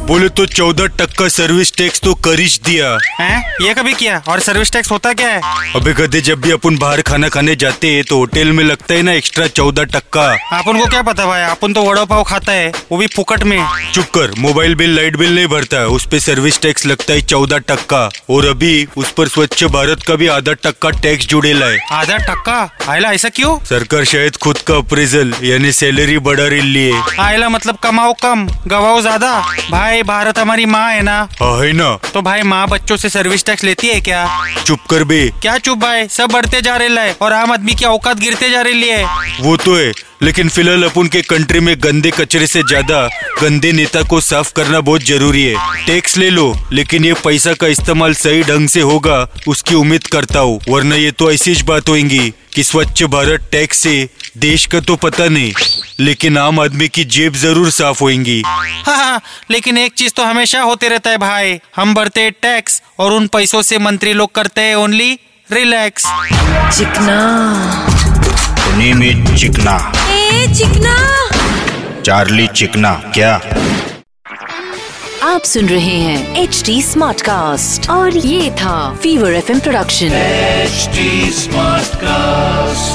बोले तो चौदह टक्का सर्विस टैक्स तो कर ही दिया। हैं? ये कभी किया? और सर्विस टैक्स होता क्या है? अबे गधे जब भी अपन बाहर खाना खाने जाते हैं तो होटल में लगता है ना एक्स्ट्रा चौदह टक्का। अपन को क्या पता भाई? अपन तो वड़ा पाव खाता है वो भी फुकट में। चुप कर मोबाइल बिल लाइट बिल नहीं भरता है उस पर सर्विस टैक्स लगता है चौदह टक्का। और अभी उस पर स्वच्छ भारत का भी आधा टक्का टैक्स जुड़ेला है आधा टक्का? आयला ऐसा क्यों? सरकार शायद खुद का अप्रेजल यानी सैलरी बढ़ा रही है। आयला मतलब कमाओ कम गवाओ ज़्यादा। भाई भारत हमारी माँ है ना? हाँ है ना। तो भाई माँ बच्चों से सर्विस टैक्स लेती है क्या? चुप कर बे। क्या चुप भाई? सब बढ़ते जा रहे है और आम आदमी की औकात गिरते जा रही है। वो तो है लेकिन फ़िलहाल अपन के कंट्री में गंदे कचरे से ज़्यादा गंदे नेता को साफ़ करना बहुत ज़रूरी है। टैक्स ले लो लेकिन ये पैसा का इस्तेमाल सही ढंग से होगा उसकी उम्मीद करता हूँ। वरना ये तो ऐसी बात होगी कि स्वच्छ भारत टैक्स से देश का तो पता नहीं लेकिन आम आदमी की जेब ज़रूर साफ़ होगी हाँ हाँ लेकिन एक चीज़ तो हमेशा होते रहता है भाई। हम भरते हैं टैक्स और उन पैसों से मंत्री लोग करते हैं only relax. Chikna. Name is Chikna. A Chikna. Charlie चिकना क्या? आप सुन रहे हैं एच डी स्मार्ट कास्ट और ये था fever F production H smart Smartcast.